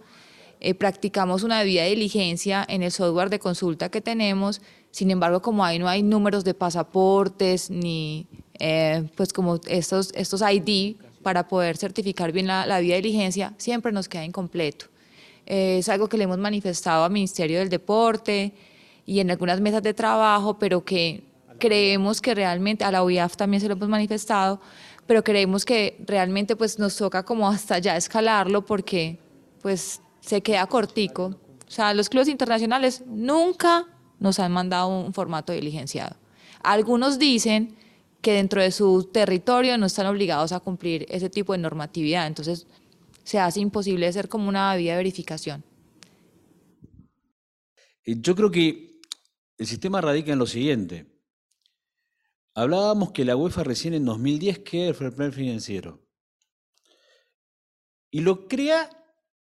eh, practicamos una debida diligencia en el software de consulta que tenemos, sin embargo, como ahí no hay números de pasaportes ni eh, pues como estos, estos ID para poder certificar bien la, la debida diligencia, siempre nos queda incompleto. Eh, es algo que le hemos manifestado al Ministerio del Deporte y en algunas mesas de trabajo, pero que creemos que realmente, a la OIAF también se lo hemos manifestado, pero creemos que realmente pues nos toca como hasta ya escalarlo porque pues se queda cortico. O sea, los clubes internacionales nunca nos han mandado un formato diligenciado. Algunos dicen que dentro de su territorio no están obligados a cumplir ese tipo de normatividad, entonces se hace imposible hacer como una vía de verificación. Yo creo que el sistema radica en lo siguiente. Hablábamos que la UEFA recién en 2010 crea el fair play financiero. Y lo crea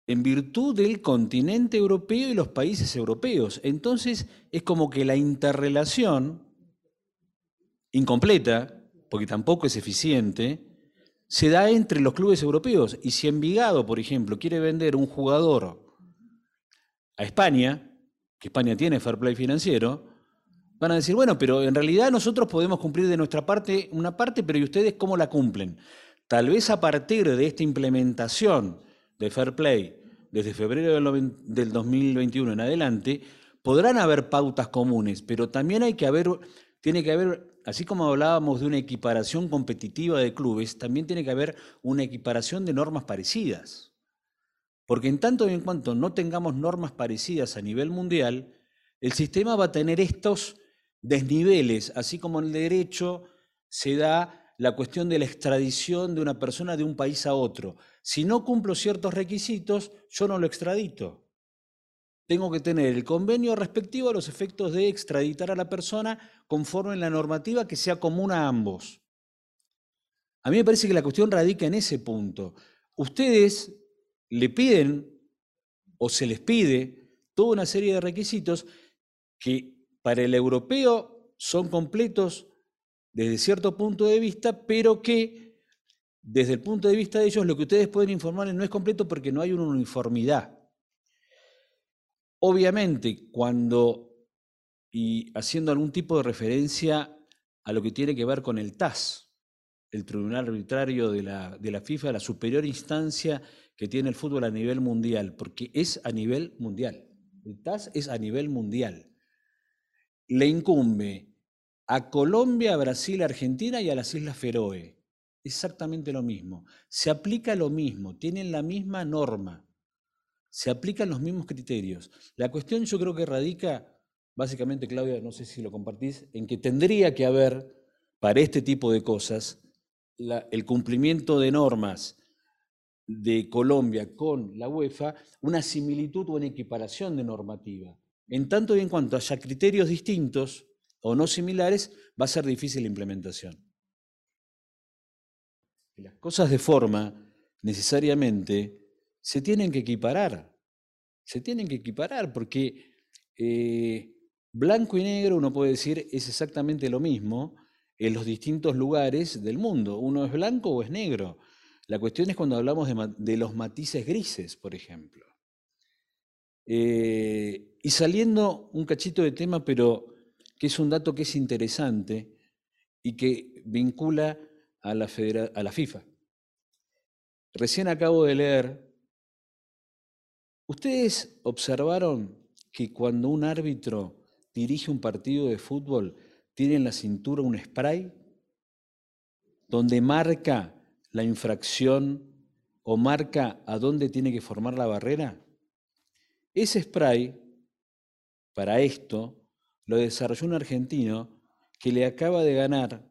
en virtud del continente europeo y los países europeos. Entonces es como que la interrelación, incompleta, porque tampoco es eficiente, se da entre los clubes europeos. Y si Envigado, por ejemplo, quiere vender un jugador a España, que España tiene fair play financiero, Van a decir, bueno, pero en realidad nosotros podemos cumplir de nuestra parte una parte, pero ¿y ustedes cómo la cumplen? Tal vez a partir de esta implementación de Fair Play desde febrero del 2021 en adelante, podrán haber pautas comunes, pero también hay que haber, tiene que haber, así como hablábamos de una equiparación competitiva de clubes, también tiene que haber una equiparación de normas parecidas. Porque en tanto y en cuanto no tengamos normas parecidas a nivel mundial, el sistema va a tener estos desniveles, así como en el derecho se da la cuestión de la extradición de una persona de un país a otro. Si no cumplo ciertos requisitos, yo no lo extradito. Tengo que tener el convenio respectivo a los efectos de extraditar a la persona conforme en la normativa que sea común a ambos. A mí me parece que la cuestión radica en ese punto. Ustedes le piden o se les pide toda una serie de requisitos que para el europeo son completos desde cierto punto de vista, pero que desde el punto de vista de ellos lo que ustedes pueden informarles no es completo porque no hay una uniformidad. Obviamente, cuando, y haciendo algún tipo de referencia a lo que tiene que ver con el TAS, el Tribunal Arbitrario de la, de la FIFA, la superior instancia que tiene el fútbol a nivel mundial, porque es a nivel mundial. El TAS es a nivel mundial. Le incumbe a Colombia, Brasil, Argentina y a las Islas Feroe. Exactamente lo mismo. Se aplica lo mismo, tienen la misma norma, se aplican los mismos criterios. La cuestión yo creo que radica, básicamente, Claudia, no sé si lo compartís, en que tendría que haber, para este tipo de cosas, el cumplimiento de normas de Colombia con la UEFA, una similitud o una equiparación de normativa. En tanto y en cuanto haya criterios distintos o no similares, va a ser difícil la implementación. las cosas de forma necesariamente se tienen que equiparar. Se tienen que equiparar porque eh, blanco y negro, uno puede decir, es exactamente lo mismo, en los distintos lugares del mundo. Uno es blanco o es negro. La cuestión es cuando hablamos de, los matices grises, por ejemplo. Eh, y saliendo un cachito de tema, pero que es un dato que es interesante y que vincula a la, FIFA. Recién acabo de leer, ¿ustedes observaron que cuando un árbitro dirige un partido de fútbol, tiene en la cintura un spray donde marca la infracción o marca a dónde tiene que formar la barrera? Ese spray, para esto, lo desarrolló un argentino que le acaba de ganar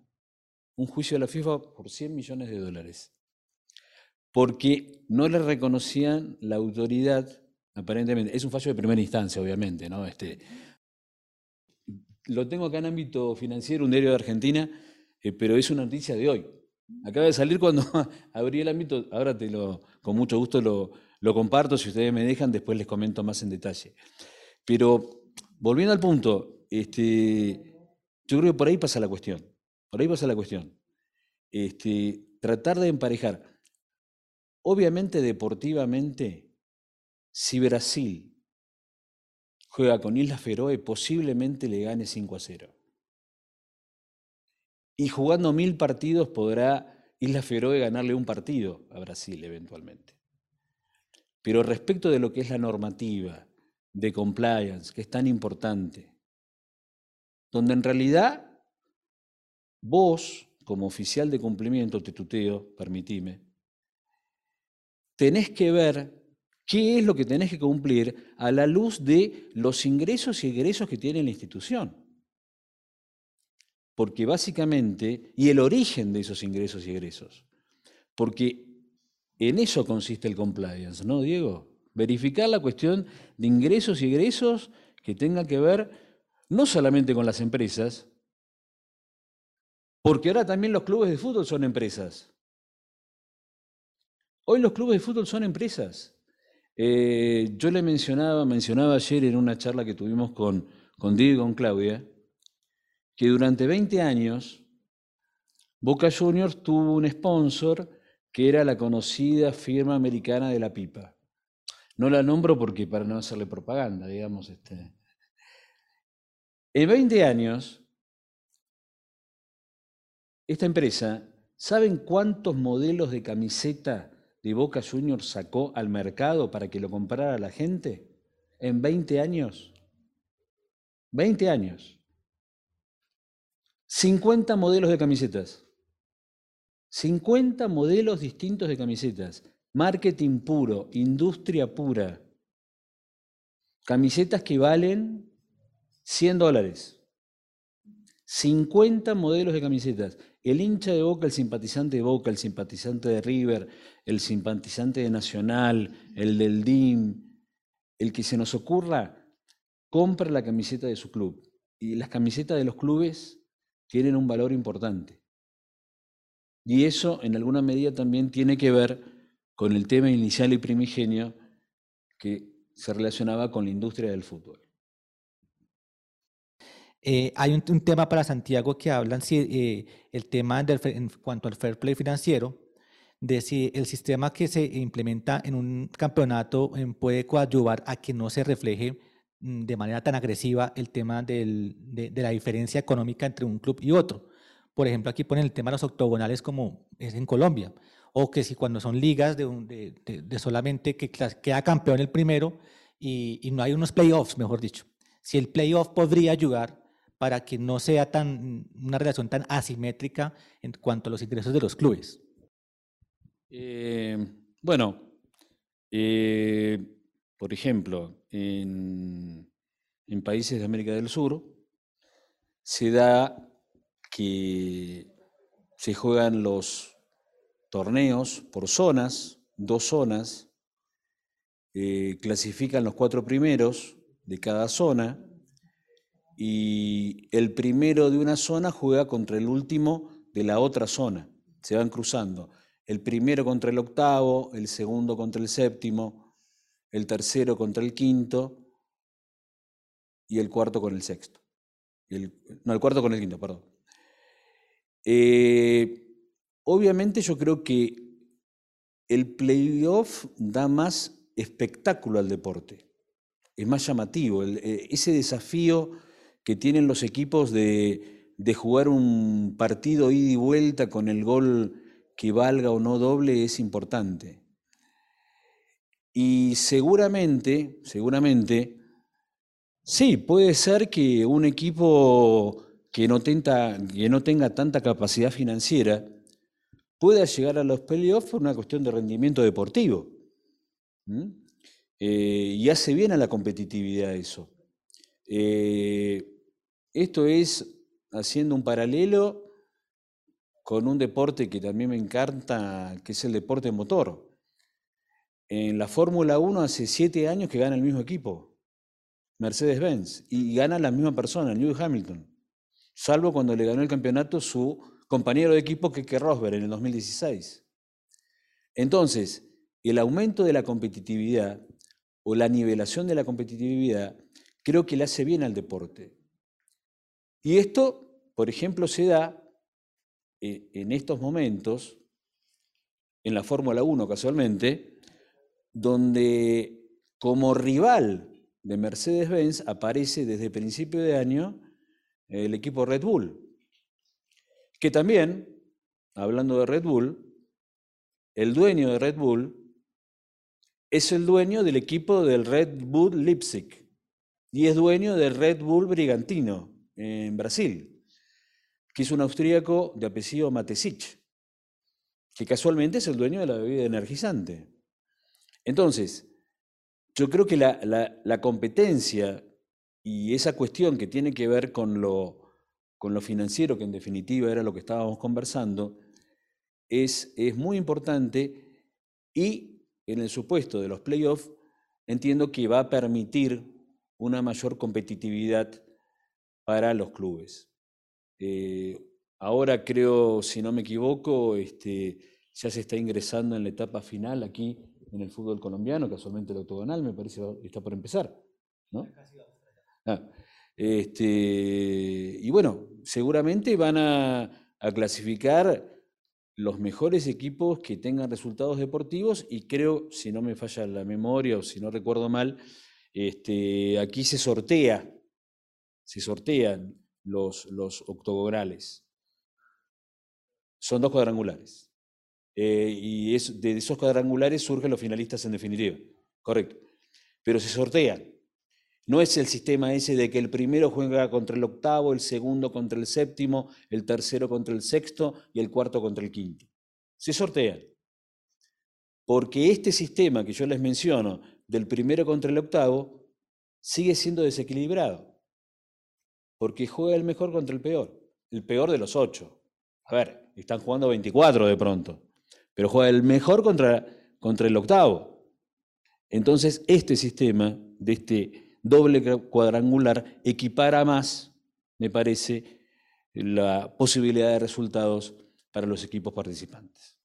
un juicio a la FIFA por 100 millones de dólares, porque no le reconocían la autoridad, aparentemente, es un fallo de primera instancia, obviamente, ¿no? Este, lo tengo acá en ámbito financiero, un diario de Argentina, eh, pero es una noticia de hoy. Acaba de salir cuando abrí el ámbito, ahora te lo, con mucho gusto lo, lo comparto, si ustedes me dejan, después les comento más en detalle. Pero volviendo al punto, este, yo creo que por ahí pasa la cuestión. Por ahí pasa la cuestión. Este, tratar de emparejar. Obviamente, deportivamente, si Brasil juega con Islas Feroe, posiblemente le gane 5 a 0. Y jugando mil partidos podrá Islas Feroe ganarle un partido a Brasil eventualmente. Pero respecto de lo que es la normativa de compliance, que es tan importante, donde en realidad vos, como oficial de cumplimiento, te tuteo, permitime, tenés que ver ¿Qué es lo que tenés que cumplir a la luz de los ingresos y egresos que tiene la institución? Porque básicamente, y el origen de esos ingresos y egresos, porque en eso consiste el compliance, ¿no, Diego? Verificar la cuestión de ingresos y egresos que tenga que ver no solamente con las empresas, porque ahora también los clubes de fútbol son empresas. Hoy los clubes de fútbol son empresas. Eh, yo le mencionaba, mencionaba ayer en una charla que tuvimos con, con y con Claudia, que durante 20 años Boca Juniors tuvo un sponsor que era la conocida firma americana de la pipa. No la nombro porque para no hacerle propaganda, digamos. Este. En 20 años, esta empresa, ¿saben cuántos modelos de camiseta de Boca Juniors sacó al mercado para que lo comprara la gente en 20 años? 20 años. 50 modelos de camisetas. 50 modelos distintos de camisetas. Marketing puro, industria pura. Camisetas que valen 100 dólares. 50 modelos de camisetas. El hincha de Boca, el simpatizante de Boca, el simpatizante de River, el simpatizante de Nacional, el del DIM, el que se nos ocurra, compra la camiseta de su club. Y las camisetas de los clubes tienen un valor importante. Y eso en alguna medida también tiene que ver con el tema inicial y primigenio que se relacionaba con la industria del fútbol. Eh, hay un, tema para Santiago que hablan si eh, el tema en cuanto al fair play financiero, de si el sistema que se implementa en un campeonato eh, puede coadyuvar a que no se refleje mm, de manera tan agresiva el tema de, la diferencia económica entre un club y otro. Por ejemplo, aquí ponen el tema de los octogonales como es en Colombia, o que si cuando son ligas de, solamente que queda campeón el primero y, no hay unos playoffs, mejor dicho. Si el playoff podría ayudar para que no sea tan, una relación tan asimétrica en cuanto a los ingresos de los clubes? Eh, bueno, eh, por ejemplo, en, en países de América del Sur se da que se juegan los torneos por zonas, dos zonas, eh, clasifican los cuatro primeros de cada zona y el primero de una zona juega contra el último de la otra zona. Se van cruzando. El primero contra el octavo, el segundo contra el séptimo, el tercero contra el quinto y el cuarto con el sexto. no, el cuarto con el quinto, perdón. Eh, obviamente yo creo que el playoff da más espectáculo al deporte, es más llamativo. Eh, ese desafío que tienen los equipos de, jugar un partido ida y vuelta con el gol que valga o no doble es importante. Y seguramente, seguramente, sí, puede ser que un equipo que no, que no tenga tanta capacidad financiera pueda llegar a los playoffs por una cuestión de rendimiento deportivo. Eh, y hace bien a la competitividad eso. Eh, esto es haciendo un paralelo con un deporte que también me encanta, que es el deporte motor. En la Fórmula 1 hace siete años que gana el mismo equipo, Mercedes-Benz, y gana la misma persona, Lewis Hamilton, salvo cuando le ganó el campeonato su compañero de equipo que Rosberg en el 2016. Entonces, el aumento de la competitividad o la nivelación de la competitividad creo que le hace bien al deporte. Y esto, por ejemplo, se da eh, en estos momentos, en la Fórmula 1 casualmente, donde como rival de Mercedes-Benz aparece desde principio de año el equipo Red Bull, que también, hablando de Red Bull, el dueño de Red Bull es el dueño del equipo del Red Bull Leipzig y es dueño del Red Bull Brigantino, en Brasil, que es un austríaco de apellido Matesic, que casualmente es el dueño de la bebida energizante. Entonces, yo creo que la, competencia y esa cuestión que tiene que ver con lo, con lo financiero, que en definitiva era lo que estábamos conversando, es, es muy importante y en el supuesto de los playoffs entiendo que va a permitir una mayor competitividad para los clubes. Eh, ahora creo, si no me equivoco, este, ya se está ingresando en la etapa final aquí en el fútbol colombiano, casualmente el octogonal me parece está por empezar. Ah, este, y bueno, seguramente van a, clasificar los mejores equipos que tengan resultados deportivos y creo, si no me falla la memoria o si no recuerdo mal, este, aquí se sortea se sortean los, octogonales. Son dos cuadrangulares. Eh, y de esos cuadrangulares surgen los finalistas en definitiva. Correcto. Pero se sortean. No es el sistema ese de que el primero juega contra el octavo, el segundo contra el séptimo, el tercero contra el sexto y el cuarto contra el quinto. Se sortean. porque este sistema que yo les menciono, del primero contra el octavo, sigue siendo desequilibrado, porque juega el mejor contra el peor, el peor de los ocho. A ver, están jugando 24 de pronto, pero juega el mejor contra, contra el octavo. Entonces, este sistema de este doble cuadrangular equipara más, me parece, la posibilidad de resultados para los equipos participantes.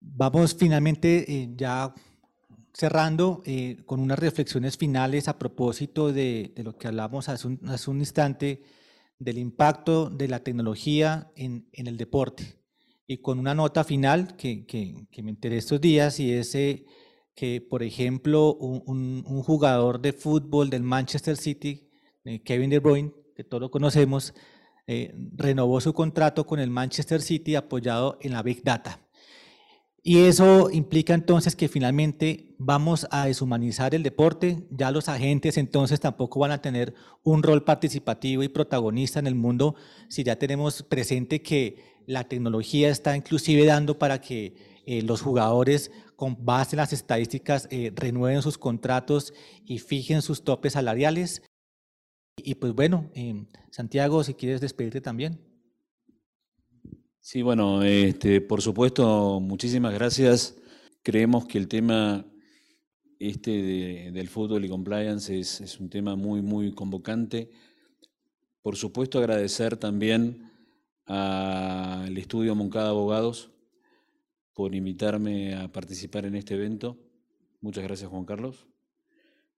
Vamos finalmente eh, ya cerrando eh, con unas reflexiones finales a propósito de, lo que hablamos hace un, hace un, instante, del impacto de la tecnología en, en, el deporte. Y con una nota final que, que, que me enteré estos días y es eh, que, por ejemplo, un, jugador de fútbol del Manchester City, Kevin De Bruyne, que todos conocemos, renovó su contrato con el Manchester City apoyado en la Big Data. Y eso implica entonces que finalmente vamos a deshumanizar el deporte, ya los agentes entonces tampoco van a tener un rol participativo y protagonista en el mundo si ya tenemos presente que la tecnología está inclusive dando para que eh, los jugadores con base en las estadísticas eh, renueven sus contratos y fijen sus topes salariales. Y pues bueno, eh, Santiago, si quieres despedirte también. Sí, bueno, este, por supuesto, muchísimas gracias. Creemos que el tema este del fútbol y compliance es, un tema muy, muy convocante. Por supuesto, agradecer también al estudio Moncada Abogados por invitarme a participar en este evento. Muchas gracias, Juan Carlos.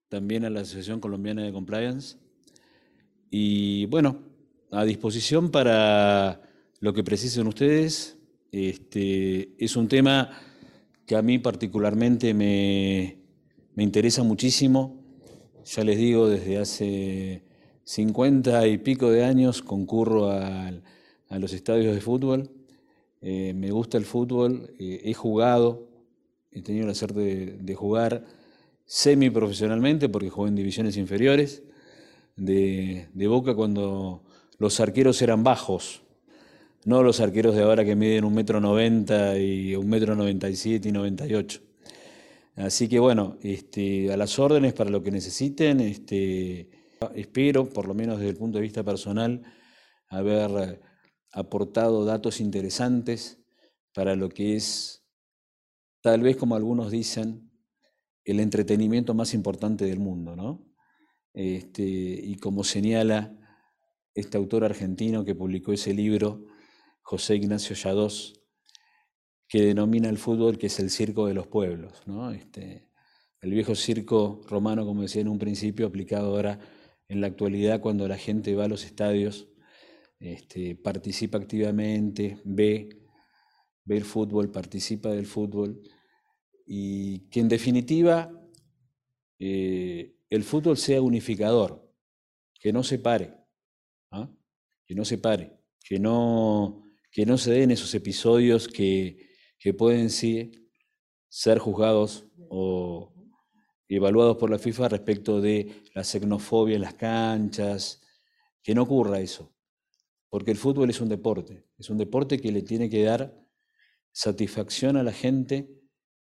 También a la Asociación Colombiana de Compliance. Y bueno, a disposición para lo que precisen ustedes. Este, es un tema que a mí particularmente me, interesa muchísimo. Ya les digo, desde hace 50 y pico de años concurro a, los estadios de fútbol. Eh, me gusta el fútbol, eh, he jugado, he tenido la suerte de, de jugar semiprofesionalmente porque jugué en divisiones inferiores de, Boca cuando los arqueros eran bajos, no los arqueros de ahora que miden un metro noventa y un metro noventa y siete y noventa y ocho. Así que bueno, este, a las órdenes para lo que necesiten, este, espero, por lo menos desde el punto de vista personal, haber aportado datos interesantes para lo que es, tal vez como algunos dicen, el entretenimiento más importante del mundo, ¿no? Este, y como señala este autor argentino que publicó ese libro, José Ignacio Yadós, que denomina el fútbol que es el circo de los pueblos. ¿no? Este, el viejo circo romano, como decía en un principio, aplicado ahora en la actualidad cuando la gente va a los estadios, este, participa activamente, ve, el fútbol, participa del fútbol, y que en definitiva eh, el fútbol sea unificador, que no se pare, ¿ah? que no se pare, que no que no se den esos episodios que, que pueden sí ser juzgados o evaluados por la FIFA respecto de la xenofobia en las canchas, que no ocurra eso, porque el fútbol es un deporte, es un deporte que le tiene que dar satisfacción a la gente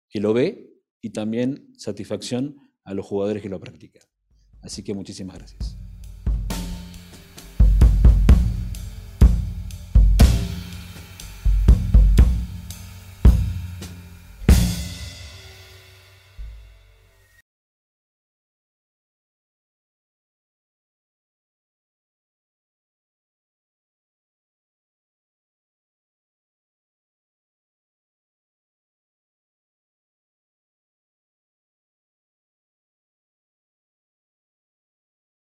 que lo ve y también satisfacción a los jugadores que lo practican. Así que muchísimas gracias.